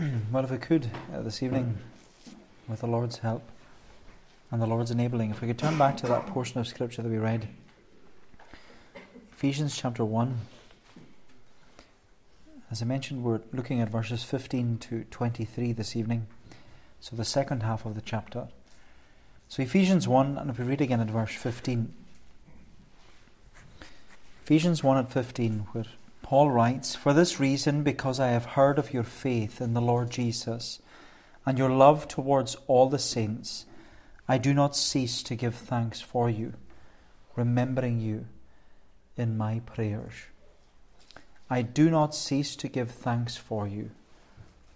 well, if we could uh, this evening, with the Lord's help and the Lord's enabling, if we could turn back to that portion of Scripture that we read, Ephesians chapter 1. As I mentioned, we're looking at verses 15 to 23 this evening, so the second half of the chapter. So, Ephesians 1, and if we read again at verse 15. Ephesians 1 at 15, where Paul writes, For this reason, because I have heard of your faith in the Lord Jesus and your love towards all the saints, I do not cease to give thanks for you, remembering you in my prayers. I do not cease to give thanks for you,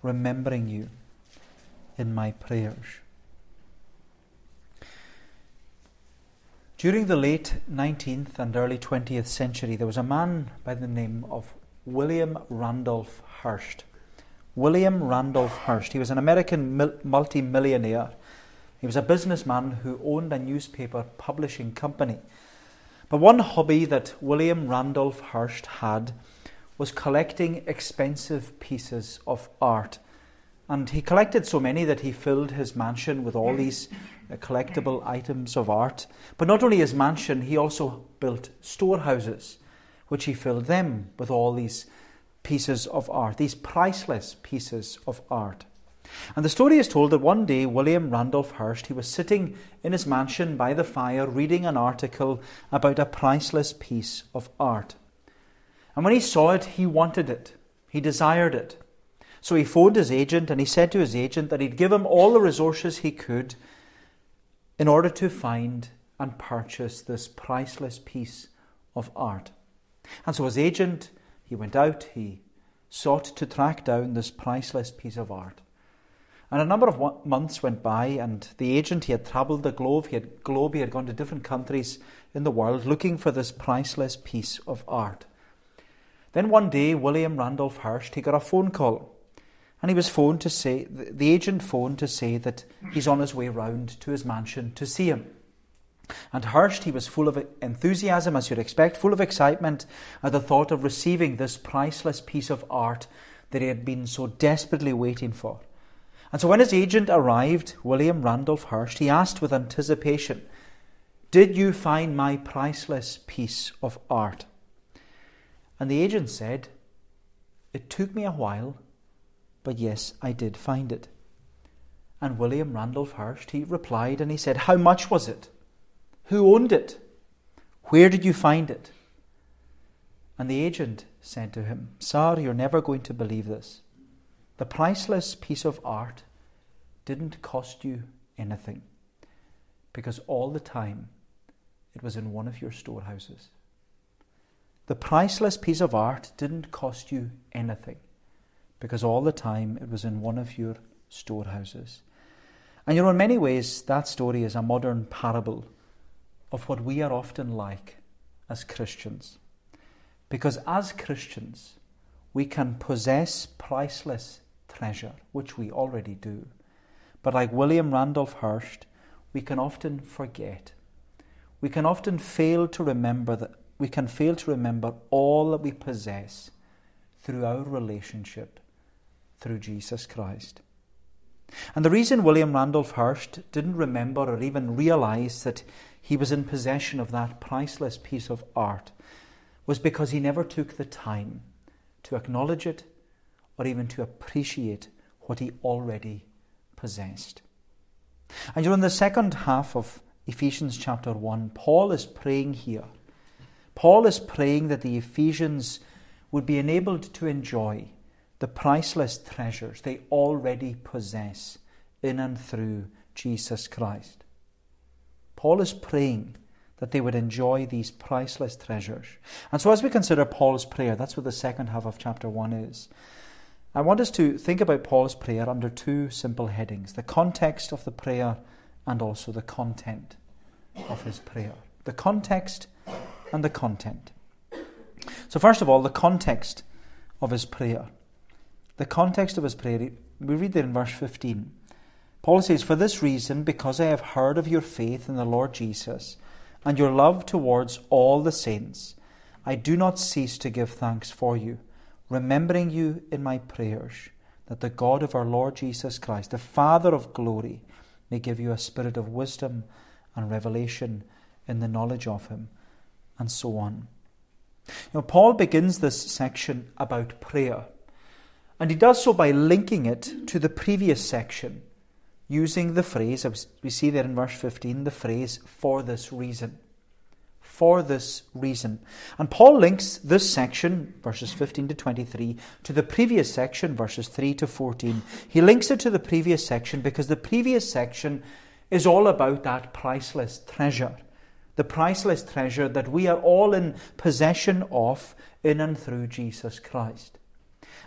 remembering you in my prayers. During the late 19th and early 20th century, there was a man by the name of William Randolph Hearst. William Randolph Hearst. He was an American mul- multimillionaire. He was a businessman who owned a newspaper publishing company. But one hobby that William Randolph Hearst had was collecting expensive pieces of art. And he collected so many that he filled his mansion with all these uh, collectible items of art. But not only his mansion, he also built storehouses, which he filled them with all these pieces of art, these priceless pieces of art. And the story is told that one day William Randolph Hearst, he was sitting in his mansion by the fire reading an article about a priceless piece of art. And when he saw it, he wanted it. He desired it. So he phoned his agent and he said to his agent that he'd give him all the resources he could in order to find and purchase this priceless piece of art. And so his agent, he went out, he sought to track down this priceless piece of art. And a number of months went by, and the agent, he had travelled the globe, he had, globe, he had gone to different countries in the world looking for this priceless piece of art. Then one day, William Randolph Hearst, he got a phone call and he was phoned to say, the agent phoned to say that he's on his way round to his mansion to see him. And Hearst, he was full of enthusiasm, as you'd expect, full of excitement at the thought of receiving this priceless piece of art that he had been so desperately waiting for. And so when his agent arrived, William Randolph Hearst, he asked with anticipation, Did you find my priceless piece of art? And the agent said, It took me a while, but yes, I did find it. And William Randolph Hearst, he replied and he said, How much was it? Who owned it? Where did you find it? And the agent said to him, Sir, you're never going to believe this. The priceless piece of art didn't cost you anything because all the time it was in one of your storehouses. The priceless piece of art didn't cost you anything because all the time it was in one of your storehouses. And you know, in many ways, that story is a modern parable of what we are often like as Christians. Because as Christians, we can possess priceless treasure, which we already do. But like William Randolph Hearst, we can often forget. We can often fail to remember that we can fail to remember all that we possess through our relationship through Jesus Christ. And the reason William Randolph Hearst didn't remember or even realize that he was in possession of that priceless piece of art was because he never took the time to acknowledge it or even to appreciate what he already possessed. And you know, in the second half of Ephesians chapter 1, Paul is praying here. Paul is praying that the Ephesians would be enabled to enjoy the priceless treasures they already possess in and through Jesus Christ. Paul is praying that they would enjoy these priceless treasures. And so, as we consider Paul's prayer, that's what the second half of chapter 1 is. I want us to think about Paul's prayer under two simple headings the context of the prayer and also the content of his prayer. The context and the content. So, first of all, the context of his prayer. The context of his prayer, we read there in verse 15. Paul says, For this reason, because I have heard of your faith in the Lord Jesus and your love towards all the saints, I do not cease to give thanks for you, remembering you in my prayers, that the God of our Lord Jesus Christ, the Father of glory, may give you a spirit of wisdom and revelation in the knowledge of him, and so on. Now, Paul begins this section about prayer, and he does so by linking it to the previous section, using the phrase, we see there in verse 15, the phrase, for this reason. For this reason. And Paul links this section, verses 15 to 23, to the previous section, verses 3 to 14. He links it to the previous section because the previous section is all about that priceless treasure the priceless treasure that we are all in possession of in and through Jesus Christ.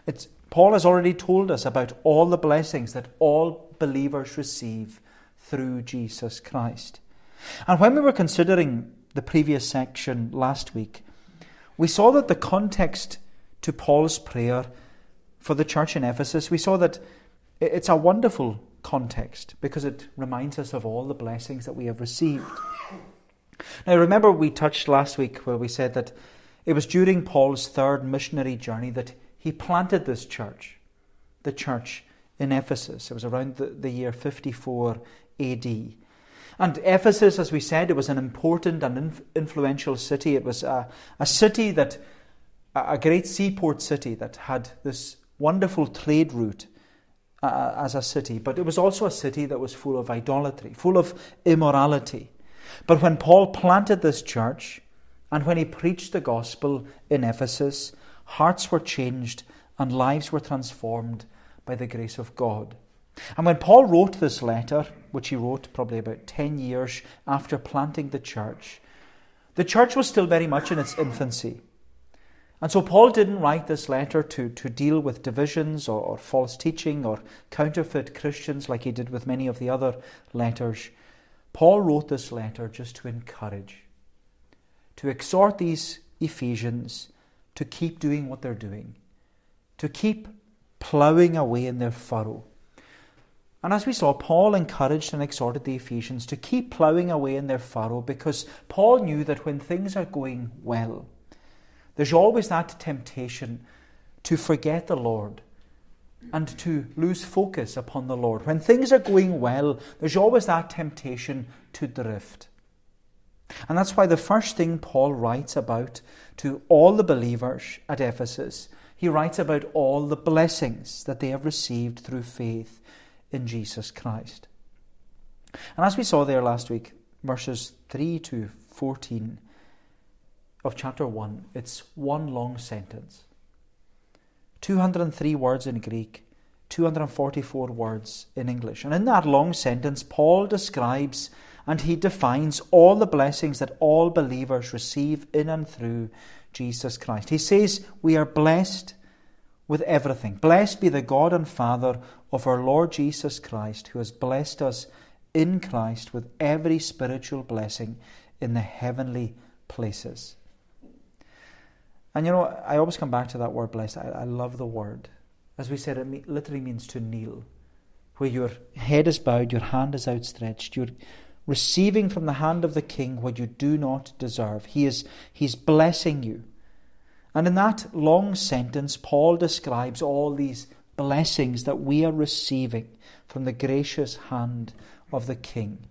It's, Paul has already told us about all the blessings that all believers receive through Jesus Christ. And when we were considering the previous section last week, we saw that the context to Paul's prayer for the church in Ephesus, we saw that it's a wonderful context because it reminds us of all the blessings that we have received. Now, remember, we touched last week where we said that it was during Paul's third missionary journey that he planted this church, the church in Ephesus. It was around the, the year 54 AD. And Ephesus, as we said, it was an important and inf- influential city. It was a, a city that, a great seaport city that had this wonderful trade route uh, as a city, but it was also a city that was full of idolatry, full of immorality. But when Paul planted this church and when he preached the gospel in Ephesus, hearts were changed and lives were transformed by the grace of God. And when Paul wrote this letter, which he wrote probably about 10 years after planting the church, the church was still very much in its infancy. And so Paul didn't write this letter to, to deal with divisions or, or false teaching or counterfeit Christians like he did with many of the other letters. Paul wrote this letter just to encourage, to exhort these Ephesians to keep doing what they're doing, to keep ploughing away in their furrow. And as we saw, Paul encouraged and exhorted the Ephesians to keep ploughing away in their furrow because Paul knew that when things are going well, there's always that temptation to forget the Lord and to lose focus upon the Lord. When things are going well, there's always that temptation to drift. And that's why the first thing Paul writes about to all the believers at Ephesus, he writes about all the blessings that they have received through faith in Jesus Christ. And as we saw there last week, verses 3 to 14 of chapter 1, it's one long sentence. 203 words in Greek, 244 words in English. And in that long sentence, Paul describes and he defines all the blessings that all believers receive in and through Jesus Christ. He says, We are blessed with everything. Blessed be the God and Father of our Lord Jesus Christ, who has blessed us in Christ with every spiritual blessing in the heavenly places. And you know, I always come back to that word blessed. I, I love the word. As we said, it literally means to kneel, where your head is bowed, your hand is outstretched, you're receiving from the hand of the king what you do not deserve. He is he's blessing you. And in that long sentence, Paul describes all these blessings that we are receiving from the gracious hand of the king.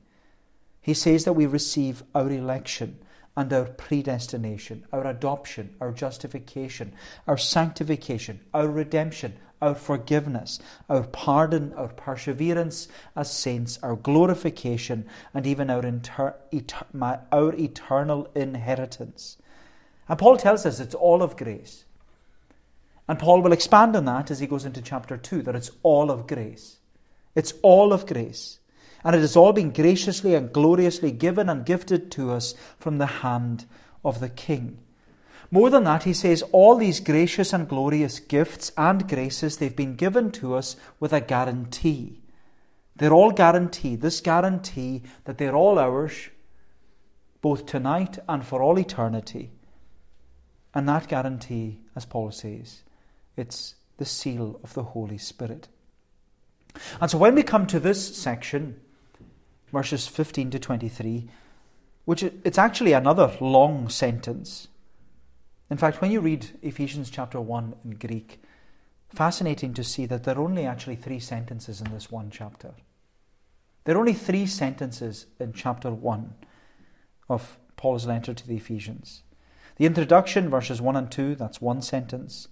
He says that we receive our election and our predestination, our adoption, our justification, our sanctification, our redemption, our forgiveness, our pardon, our perseverance as saints, our glorification, and even our, inter- et- our eternal inheritance. And Paul tells us it's all of grace. And Paul will expand on that as he goes into chapter 2 that it's all of grace. It's all of grace and it has all been graciously and gloriously given and gifted to us from the hand of the King. More than that, he says all these gracious and glorious gifts and graces, they've been given to us with a guarantee. They're all guaranteed, this guarantee that they're all ours, both tonight and for all eternity. And that guarantee, as Paul says, it's the seal of the Holy Spirit. And so when we come to this section, verses 15 to 23, which it's actually another long sentence. In fact, when you read Ephesians chapter 1 in Greek, fascinating to see that there are only actually three sentences in this one chapter. There are only three sentences in chapter 1 of Paul's letter to the Ephesians. The introduction, verses 1 and 2, that's one sentence.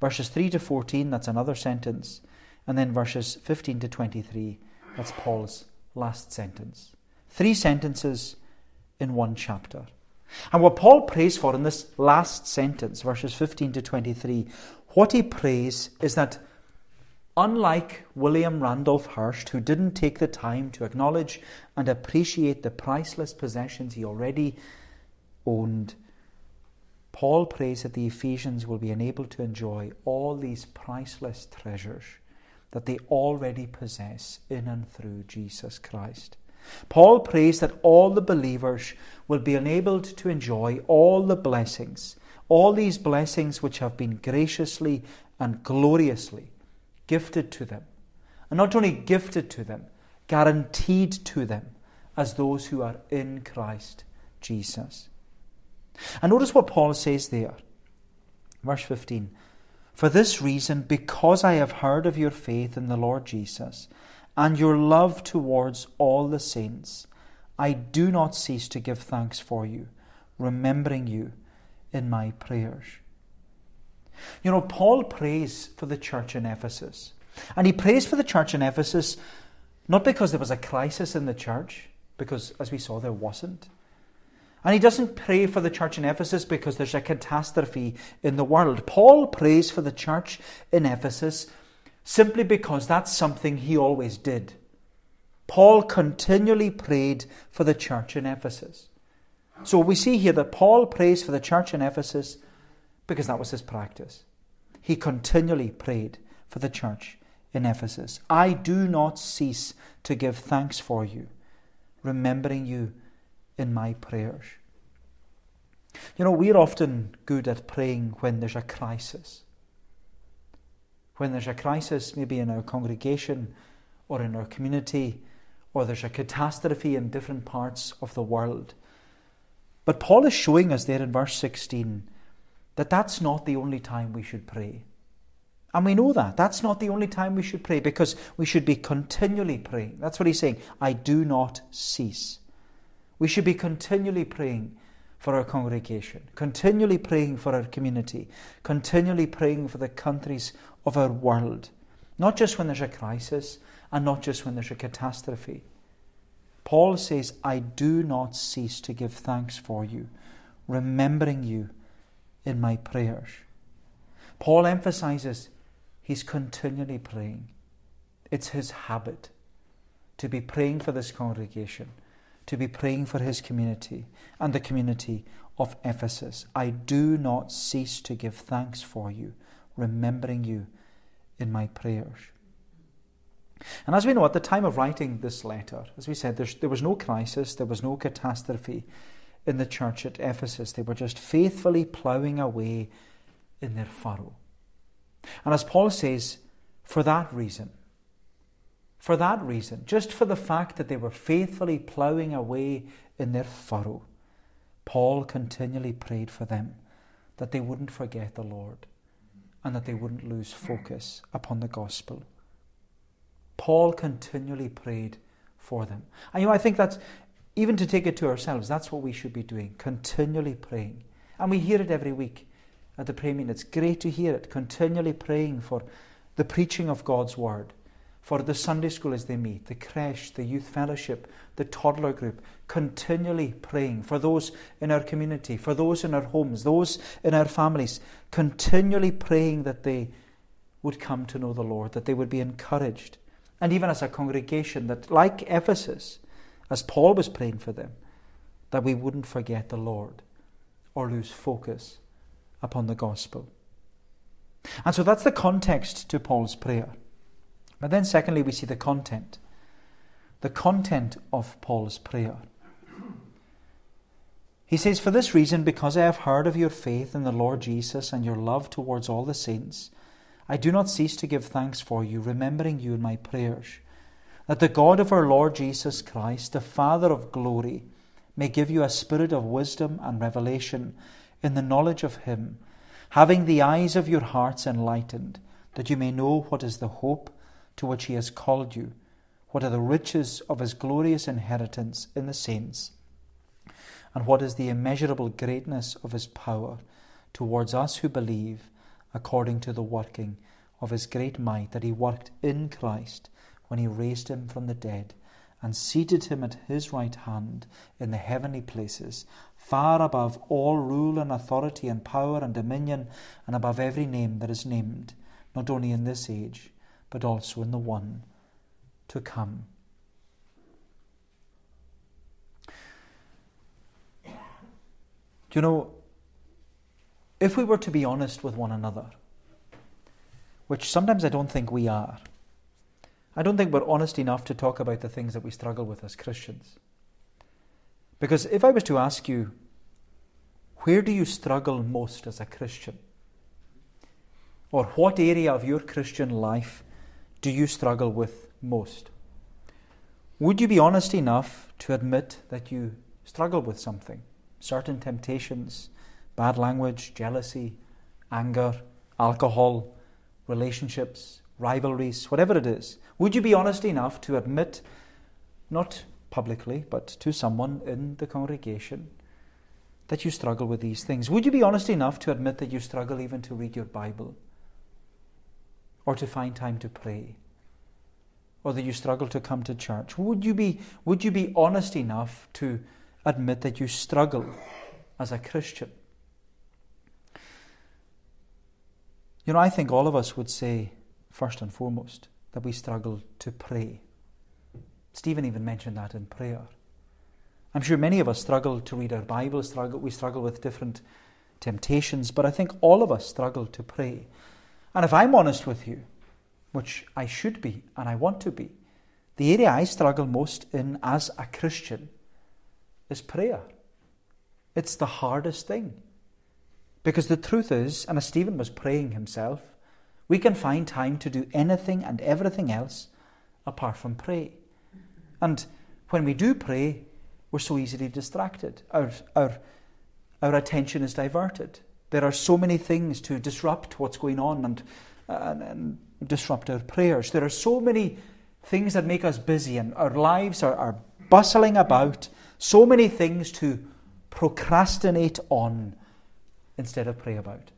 Verses 3 to 14, that's another sentence. And then verses 15 to 23, that's Paul's last sentence. Three sentences in one chapter. And what Paul prays for in this last sentence, verses 15 to 23, what he prays is that unlike William Randolph Hearst, who didn't take the time to acknowledge and appreciate the priceless possessions he already owned, Paul prays that the Ephesians will be enabled to enjoy all these priceless treasures that they already possess in and through Jesus Christ. Paul prays that all the believers will be enabled to enjoy all the blessings, all these blessings which have been graciously and gloriously gifted to them. And not only gifted to them, guaranteed to them as those who are in Christ Jesus. And notice what Paul says there. Verse 15 For this reason, because I have heard of your faith in the Lord Jesus and your love towards all the saints, I do not cease to give thanks for you, remembering you in my prayers. You know, Paul prays for the church in Ephesus. And he prays for the church in Ephesus not because there was a crisis in the church, because as we saw, there wasn't. And he doesn't pray for the church in Ephesus because there's a catastrophe in the world. Paul prays for the church in Ephesus simply because that's something he always did. Paul continually prayed for the church in Ephesus. So we see here that Paul prays for the church in Ephesus because that was his practice. He continually prayed for the church in Ephesus. I do not cease to give thanks for you, remembering you in my prayers. You know, we're often good at praying when there's a crisis. When there's a crisis, maybe in our congregation or in our community, or there's a catastrophe in different parts of the world. But Paul is showing us there in verse 16 that that's not the only time we should pray. And we know that. That's not the only time we should pray because we should be continually praying. That's what he's saying. I do not cease. We should be continually praying for our congregation, continually praying for our community, continually praying for the countries of our world. Not just when there's a crisis and not just when there's a catastrophe. Paul says, I do not cease to give thanks for you, remembering you in my prayers. Paul emphasizes he's continually praying. It's his habit to be praying for this congregation to be praying for his community and the community of Ephesus. I do not cease to give thanks for you, remembering you in my prayers. And as we know, at the time of writing this letter, as we said, there was no crisis, there was no catastrophe in the church at Ephesus. They were just faithfully ploughing away in their furrow. And as Paul says, for that reason, for that reason, just for the fact that they were faithfully ploughing away in their furrow, Paul continually prayed for them that they wouldn't forget the Lord and that they wouldn't lose focus upon the gospel. Paul continually prayed for them. And you know, I think that's, even to take it to ourselves, that's what we should be doing, continually praying. And we hear it every week at the prayer meeting. It's great to hear it, continually praying for the preaching of God's word for the Sunday school as they meet, the creche, the youth fellowship, the toddler group, continually praying for those in our community, for those in our homes, those in our families, continually praying that they would come to know the Lord, that they would be encouraged. And even as a congregation, that like Ephesus, as Paul was praying for them, that we wouldn't forget the Lord or lose focus upon the gospel. And so that's the context to Paul's prayer. But then, secondly, we see the content. The content of Paul's prayer. He says, For this reason, because I have heard of your faith in the Lord Jesus and your love towards all the saints, I do not cease to give thanks for you, remembering you in my prayers, that the God of our Lord Jesus Christ, the Father of glory, may give you a spirit of wisdom and revelation in the knowledge of Him, having the eyes of your hearts enlightened that you may know what is the hope to which he has called you, what are the riches of his glorious inheritance in the saints, and what is the immeasurable greatness of his power towards us who believe, according to the working of his great might that he worked in Christ when he raised him from the dead and seated him at his right hand in the heavenly places, far above all rule and authority and power and dominion, and above every name that is named, not only in this age, but also in the one to come. Do you know, if we were to be honest with one another, which sometimes I don't think we are, I don't think we're honest enough to talk about the things that we struggle with as Christians. Because if I was to ask you, where do you struggle most as a Christian? Or what area of your Christian life do you struggle with most? Would you be honest enough to admit that you struggle with something? Certain temptations, bad language, jealousy, anger, alcohol, relationships, rivalries, whatever it is. Would you be honest enough to admit, not publicly, but to someone in the congregation, that you struggle with these things? Would you be honest enough to admit that you struggle even to read your Bible? Or to find time to pray? Or that you struggle to come to church? Would you be, would you be honest enough to admit that you struggle as a Christian? You know, I think all of us would say, first and foremost, that we struggle to pray. Stephen even mentioned that in prayer. I'm sure many of us struggle to read our Bible, struggle, we struggle with different temptations, but I think all of us struggle to pray. And if I'm honest with you, which I should be and I want to be, the area I struggle most in as a Christian is prayer. It's the hardest thing. Because the truth is, and as Stephen was praying himself, we can find time to do anything and everything else apart from pray. And when we do pray, we're so easily distracted. Our, our, our attention is diverted. There are so many things to disrupt what's going on and, and, and disrupt our prayers. There are so many things that make us busy, and our lives are, are bustling about. So many things to procrastinate on instead of pray about.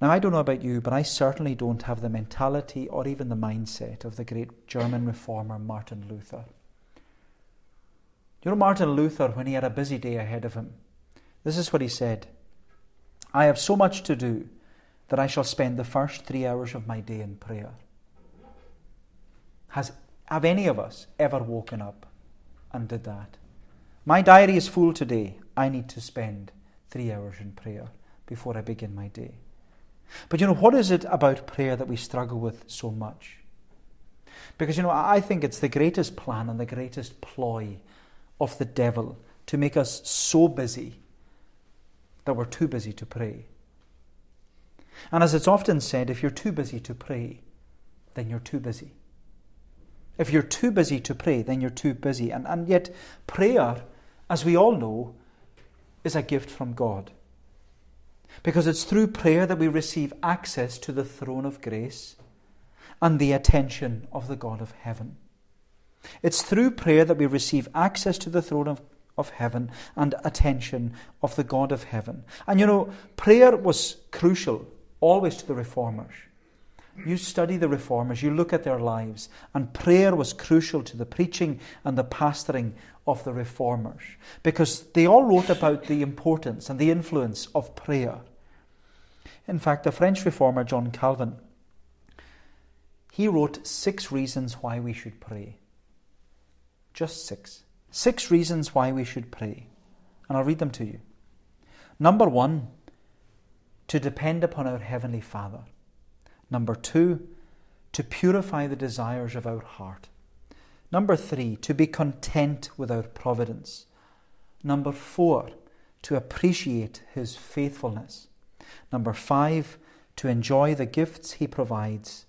Now, I don't know about you, but I certainly don't have the mentality or even the mindset of the great German reformer Martin Luther. You know, Martin Luther, when he had a busy day ahead of him, this is what he said I have so much to do that I shall spend the first three hours of my day in prayer. Has, have any of us ever woken up and did that? My diary is full today. I need to spend three hours in prayer before I begin my day. But you know, what is it about prayer that we struggle with so much? Because you know, I think it's the greatest plan and the greatest ploy of the devil to make us so busy that we're too busy to pray. And as it's often said, if you're too busy to pray, then you're too busy. If you're too busy to pray, then you're too busy. And, and yet, prayer, as we all know, is a gift from God. Because it's through prayer that we receive access to the throne of grace and the attention of the God of heaven. It's through prayer that we receive access to the throne of, of heaven and attention of the God of heaven. And you know, prayer was crucial always to the reformers. You study the reformers, you look at their lives, and prayer was crucial to the preaching and the pastoring of the reformers because they all wrote about the importance and the influence of prayer. In fact, the French reformer John Calvin he wrote six reasons why we should pray. Just six. Six reasons why we should pray. And I'll read them to you. Number one, to depend upon our Heavenly Father. Number two, to purify the desires of our heart. Number three, to be content with our providence. Number four, to appreciate His faithfulness. Number five, to enjoy the gifts He provides.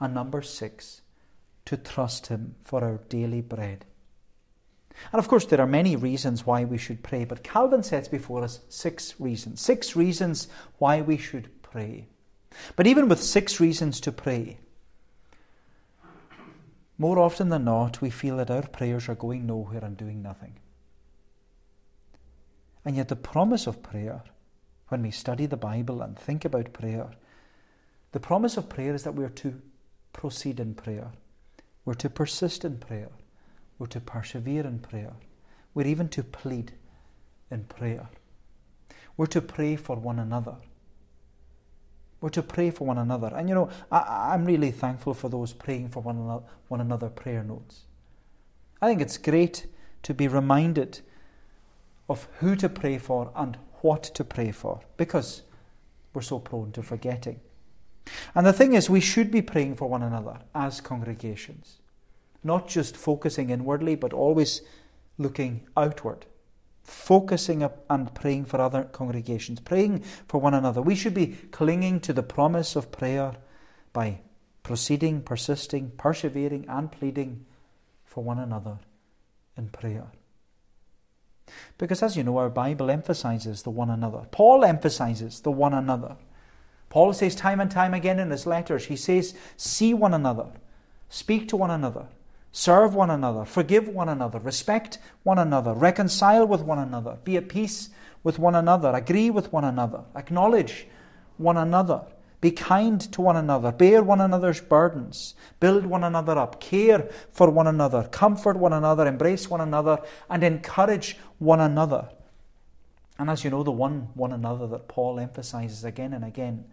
And number six, to trust Him for our daily bread. And of course, there are many reasons why we should pray, but Calvin sets before us six reasons. Six reasons why we should pray. But even with six reasons to pray, more often than not, we feel that our prayers are going nowhere and doing nothing. And yet, the promise of prayer, when we study the Bible and think about prayer, the promise of prayer is that we are to proceed in prayer, we're to persist in prayer, we're to persevere in prayer, we're even to plead in prayer, we're to pray for one another. We're to pray for one another. And you know, I, am really thankful for those praying for one another, one another prayer notes. I think it's great to be reminded of who to pray for and what to pray for because we're so prone to forgetting. And the thing is, we should be praying for one another as congregations, not just focusing inwardly, but always looking outward focusing up and praying for other congregations, praying for one another. We should be clinging to the promise of prayer by proceeding, persisting, persevering, and pleading for one another in prayer. Because as you know, our Bible emphasizes the one another. Paul emphasizes the one another. Paul says time and time again in his letters, he says, see one another, speak to one another, Serve one another, forgive one another, respect one another, reconcile with one another, be at peace with one another, agree with one another, acknowledge one another, be kind to one another, bear one another's burdens, build one another up, care for one another, comfort one another, embrace one another, and encourage one another. And as you know, the one one another that Paul emphasizes again and again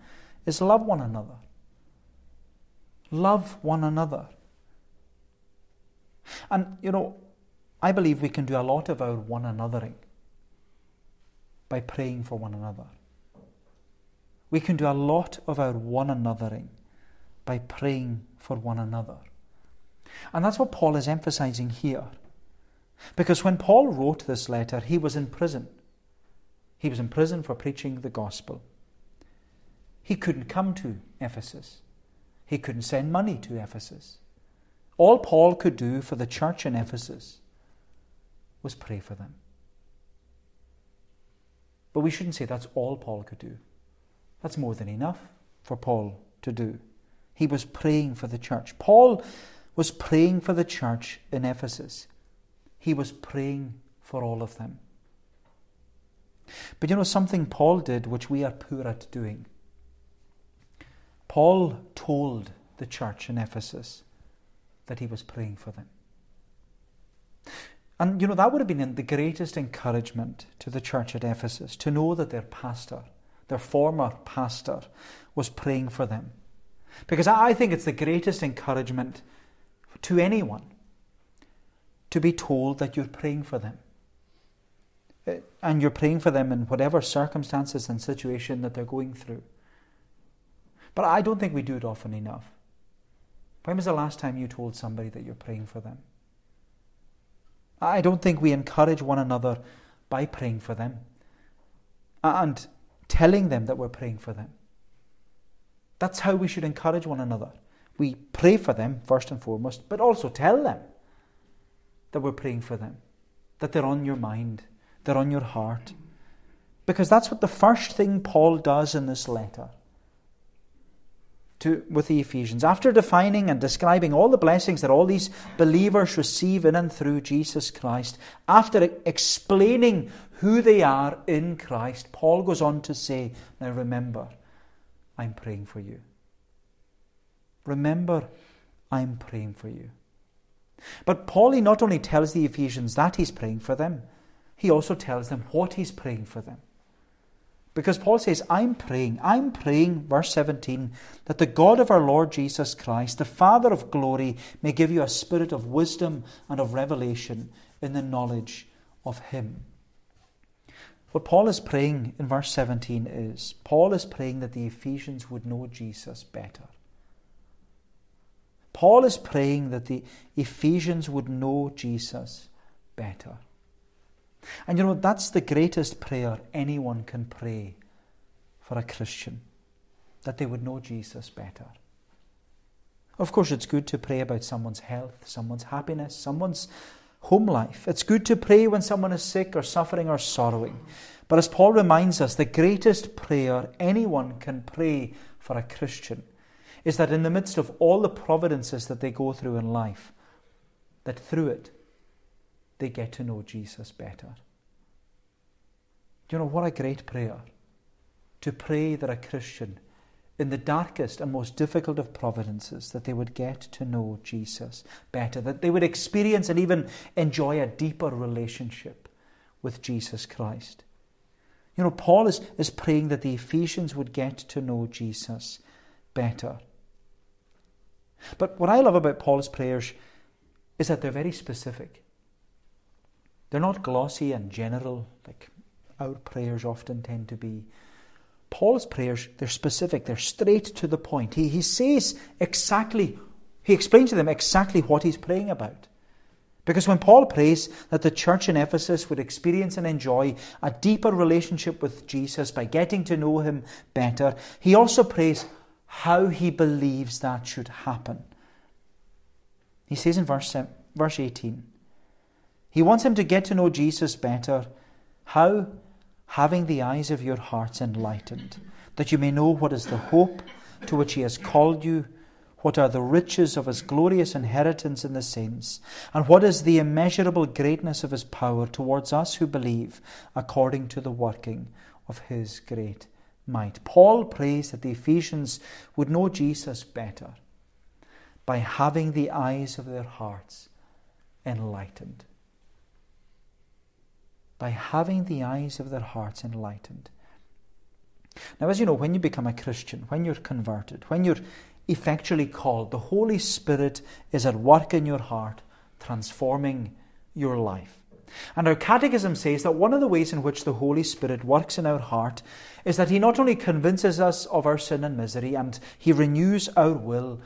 is love one another. Love one another. And, you know, I believe we can do a lot of our one anothering by praying for one another. We can do a lot of our one anothering by praying for one another. And that's what Paul is emphasizing here. Because when Paul wrote this letter, he was in prison. He was in prison for preaching the gospel. He couldn't come to Ephesus. He couldn't send money to Ephesus. All Paul could do for the church in Ephesus was pray for them. But we shouldn't say that's all Paul could do. That's more than enough for Paul to do. He was praying for the church. Paul was praying for the church in Ephesus. He was praying for all of them. But you know something Paul did which we are poor at doing? Paul told the church in Ephesus that he was praying for them. And you know, that would have been the greatest encouragement to the church at Ephesus to know that their pastor, their former pastor, was praying for them. Because I think it's the greatest encouragement to anyone to be told that you're praying for them. Uh, and you're praying for them in whatever circumstances and situation that they're going through. But I don't think we do it often enough. When was the last time you told somebody that you're praying for them? I don't think we encourage one another by praying for them and telling them that we're praying for them. That's how we should encourage one another. We pray for them first and foremost, but also tell them that we're praying for them, that they're on your mind, they're on your heart. Because that's what the first thing Paul does in this letter to, with the Ephesians. After defining and describing all the blessings that all these believers receive in and through Jesus Christ, after explaining who they are in Christ, Paul goes on to say, Now remember, I'm praying for you. Remember, I'm praying for you. But Paul, he not only tells the Ephesians that he's praying for them, he also tells them what he's praying for them. Because Paul says, I'm praying, I'm praying, verse 17, that the God of our Lord Jesus Christ, the Father of glory, may give you a spirit of wisdom and of revelation in the knowledge of Him. What Paul is praying in verse 17 is Paul is praying that the Ephesians would know Jesus better. Paul is praying that the Ephesians would know Jesus better. And you know, that's the greatest prayer anyone can pray for a Christian, that they would know Jesus better. Of course, it's good to pray about someone's health, someone's happiness, someone's home life. It's good to pray when someone is sick or suffering or sorrowing. But as Paul reminds us, the greatest prayer anyone can pray for a Christian is that in the midst of all the providences that they go through in life, that through it they get to know Jesus better. You know what a great prayer? To pray that a Christian, in the darkest and most difficult of providences, that they would get to know Jesus better, that they would experience and even enjoy a deeper relationship with Jesus Christ. You know, Paul is, is praying that the Ephesians would get to know Jesus better. But what I love about Paul's prayers is that they're very specific. They're not glossy and general like our prayers often tend to be. Paul's prayers, they're specific, they're straight to the point. He, he says exactly, he explains to them exactly what he's praying about. Because when Paul prays that the church in Ephesus would experience and enjoy a deeper relationship with Jesus by getting to know him better, he also prays how he believes that should happen. He says in verse, verse 18, he wants him to get to know Jesus better. How? Having the eyes of your hearts enlightened, that you may know what is the hope to which he has called you, what are the riches of his glorious inheritance in the saints, and what is the immeasurable greatness of his power towards us who believe, according to the working of his great might. Paul prays that the Ephesians would know Jesus better by having the eyes of their hearts enlightened. By having the eyes of their hearts enlightened. Now, as you know, when you become a Christian, when you're converted, when you're effectually called, the Holy Spirit is at work in your heart, transforming your life. And our catechism says that one of the ways in which the Holy Spirit works in our heart is that He not only convinces us of our sin and misery and He renews our will,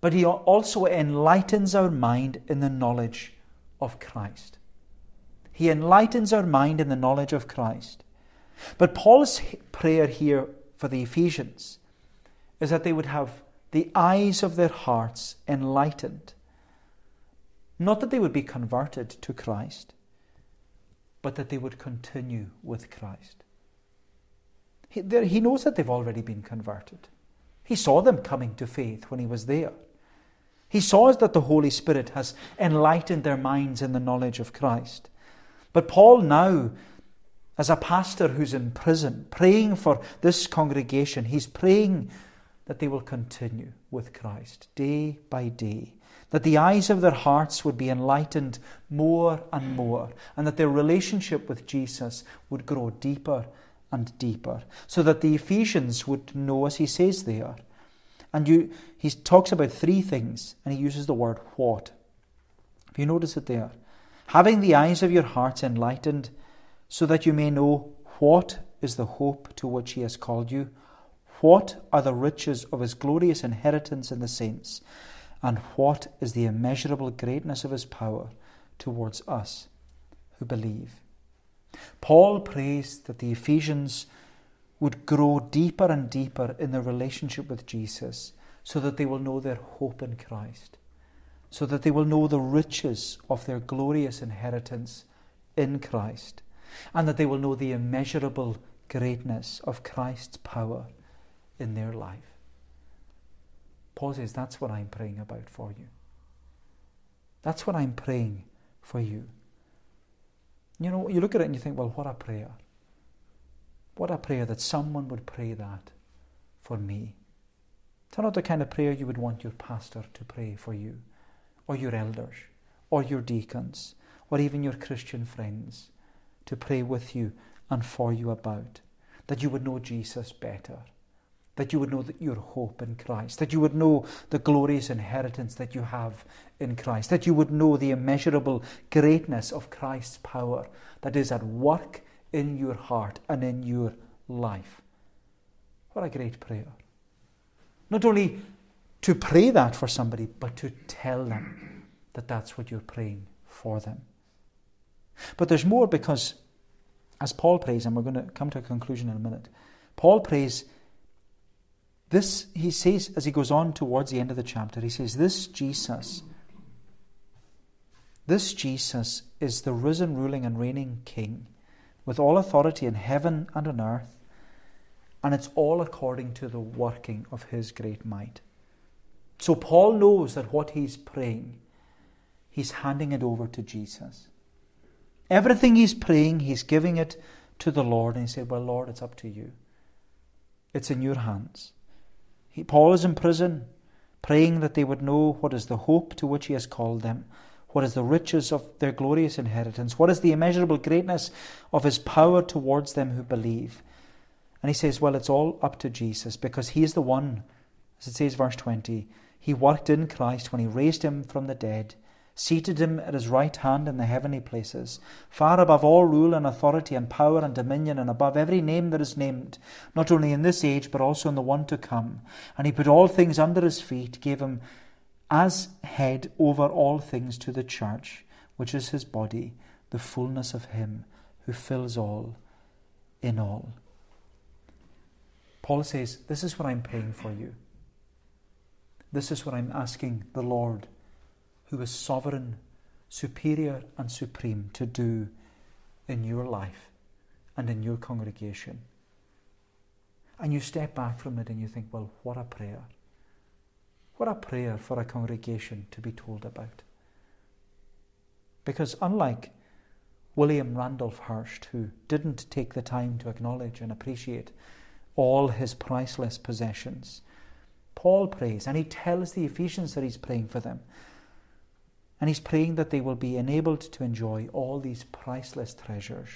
but He also enlightens our mind in the knowledge of Christ. He enlightens our mind in the knowledge of Christ. But Paul's prayer here for the Ephesians is that they would have the eyes of their hearts enlightened. Not that they would be converted to Christ, but that they would continue with Christ. He, he knows that they've already been converted. He saw them coming to faith when he was there. He saw that the Holy Spirit has enlightened their minds in the knowledge of Christ. But Paul now, as a pastor who's in prison, praying for this congregation, he's praying that they will continue with Christ day by day that the eyes of their hearts would be enlightened more and more, and that their relationship with Jesus would grow deeper and deeper, so that the Ephesians would know, as he says there. And you, he talks about three things, and he uses the word what. If you notice it there, having the eyes of your hearts enlightened, so that you may know what is the hope to which he has called you, what are the riches of his glorious inheritance in the saints and what is the immeasurable greatness of his power towards us who believe. Paul prays that the Ephesians would grow deeper and deeper in their relationship with Jesus so that they will know their hope in Christ, so that they will know the riches of their glorious inheritance in Christ, and that they will know the immeasurable greatness of Christ's power in their life. Paul says, That's what I'm praying about for you. That's what I'm praying for you. You know, you look at it and you think, Well, what a prayer. What a prayer that someone would pray that for me. It's not the kind of prayer you would want your pastor to pray for you, or your elders, or your deacons, or even your Christian friends to pray with you and for you about. That you would know Jesus better that you would know that your hope in Christ, that you would know the glorious inheritance that you have in Christ, that you would know the immeasurable greatness of Christ's power that is at work in your heart and in your life. What a great prayer. Not only to pray that for somebody, but to tell them that that's what you're praying for them. But there's more because, as Paul prays, and we're going to come to a conclusion in a minute, Paul prays this, he says, as he goes on towards the end of the chapter, he says, This Jesus, This Jesus is the risen, ruling, and reigning King with all authority in heaven and on earth, and it's all according to the working of his great might. So Paul knows that what he's praying, he's handing it over to Jesus. Everything he's praying, he's giving it to the Lord, and he said, Well, Lord, it's up to you. It's in your hands. He, Paul is in prison, praying that they would know what is the hope to which he has called them, what is the riches of their glorious inheritance, what is the immeasurable greatness of his power towards them who believe. And he says, Well, it's all up to Jesus because he is the one, as it says, verse 20, he worked in Christ when he raised him from the dead, seated him at his right hand in the heavenly places, far above all rule and authority and power and dominion, and above every name that is named, not only in this age, but also in the one to come. And he put all things under his feet, gave him as head over all things to the church, which is his body, the fullness of him who fills all in all. Paul says, This is what I'm praying for you. This is what I'm asking the Lord, who is sovereign, superior, and supreme, to do in your life and in your congregation. And you step back from it and you think, well, what a prayer. What a prayer for a congregation to be told about. Because unlike William Randolph Hearst, who didn't take the time to acknowledge and appreciate all his priceless possessions, Paul prays, and he tells the Ephesians that he's praying for them. And he's praying that they will be enabled to enjoy all these priceless treasures,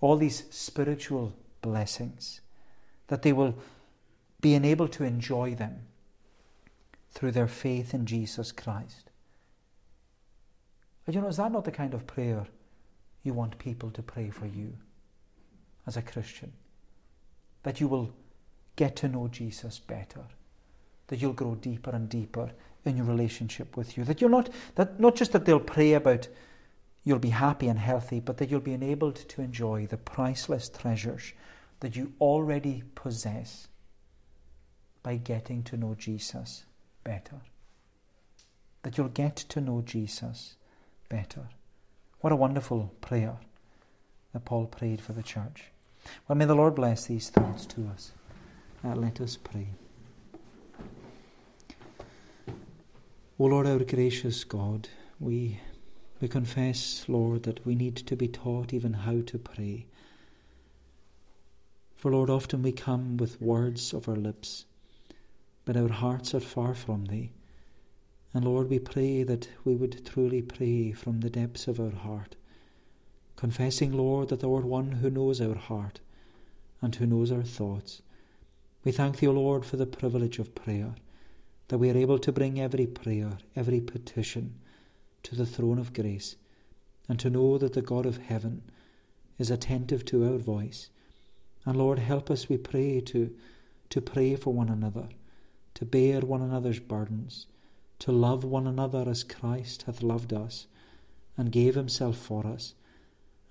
all these spiritual blessings, that they will be enabled to enjoy them through their faith in Jesus Christ. And you know, is that not the kind of prayer you want people to pray for you as a Christian? That you will get to know Jesus better, that you'll grow deeper and deeper in your relationship with you. That you're not that not just that they'll pray about you'll be happy and healthy, but that you'll be enabled to enjoy the priceless treasures that you already possess by getting to know Jesus better. That you'll get to know Jesus better. What a wonderful prayer that Paul prayed for the church. Well, may the Lord bless these thoughts to us. Uh, let us pray. O Lord, our gracious God, we, we confess, Lord, that we need to be taught even how to pray. For, Lord, often we come with words of our lips, but our hearts are far from Thee. And, Lord, we pray that we would truly pray from the depths of our heart, confessing, Lord, that Thou art one who knows our heart and who knows our thoughts we thank Thee, O Lord, for the privilege of prayer, that we are able to bring every prayer, every petition to the throne of grace, and to know that the God of heaven is attentive to our voice. And Lord, help us, we pray, to, to pray for one another, to bear one another's burdens, to love one another as Christ hath loved us and gave himself for us.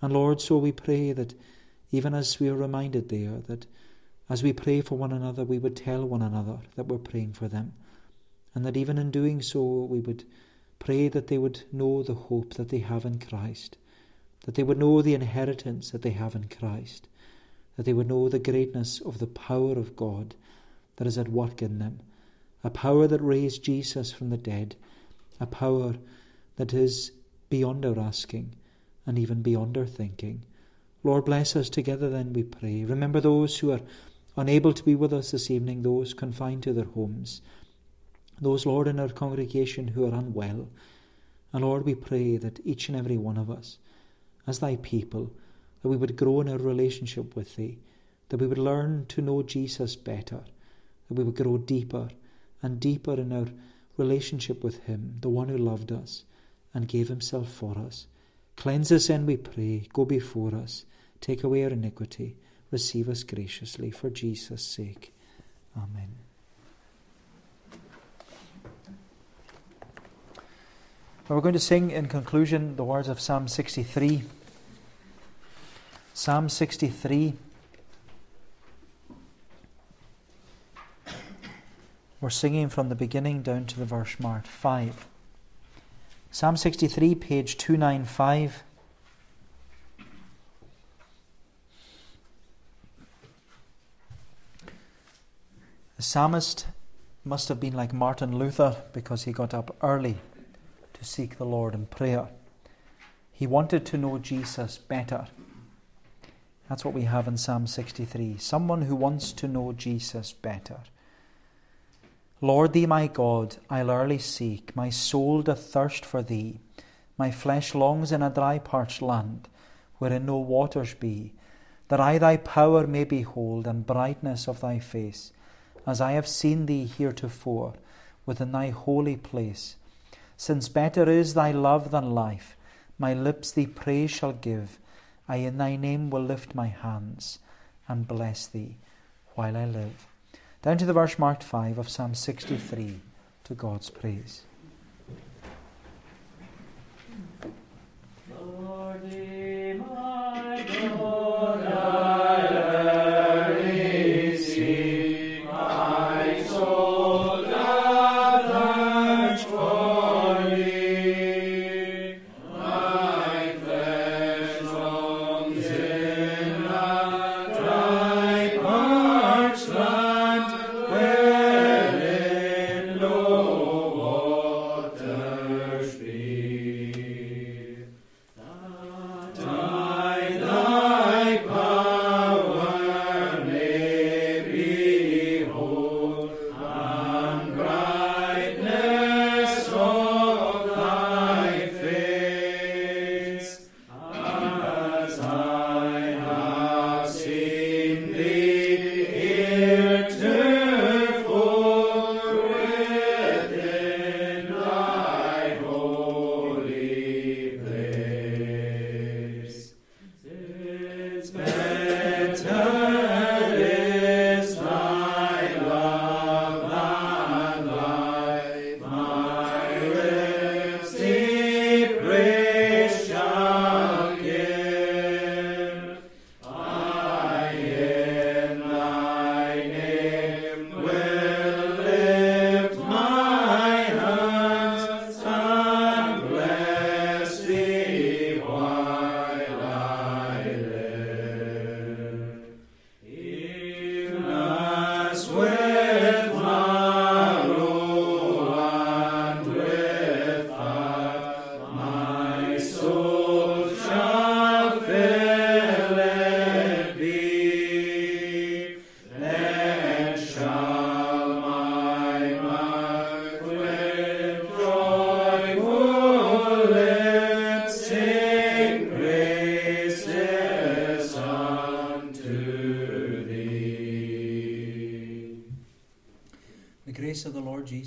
And Lord, so we pray that even as we are reminded there that as we pray for one another, we would tell one another that we're praying for them, and that even in doing so, we would pray that they would know the hope that they have in Christ, that they would know the inheritance that they have in Christ, that they would know the greatness of the power of God that is at work in them, a power that raised Jesus from the dead, a power that is beyond our asking and even beyond our thinking. Lord, bless us together then, we pray. Remember those who are unable to be with us this evening, those confined to their homes, those, Lord, in our congregation who are unwell. And Lord, we pray that each and every one of us, as thy people, that we would grow in our relationship with thee, that we would learn to know Jesus better, that we would grow deeper and deeper in our relationship with him, the one who loved us and gave himself for us. Cleanse us, and we pray. Go before us. Take away our iniquity receive us graciously for Jesus' sake. Amen. we're going to sing in conclusion the words of Psalm 63. Psalm 63. We're singing from the beginning down to the verse marked 5. Psalm 63, page 295. The psalmist must have been like Martin Luther because he got up early to seek the Lord in prayer. He wanted to know Jesus better. That's what we have in Psalm 63. Someone who wants to know Jesus better. Lord, thee my God, I'll early seek. My soul doth thirst for thee. My flesh longs in a dry parched land, wherein no waters be, that I thy power may behold, and brightness of thy face, as I have seen thee heretofore, within thy holy place. Since better is thy love than life, my lips thee praise shall give. I in thy name will lift my hands and bless thee while I live. Down to the verse marked 5 of Psalm 63 to God's praise.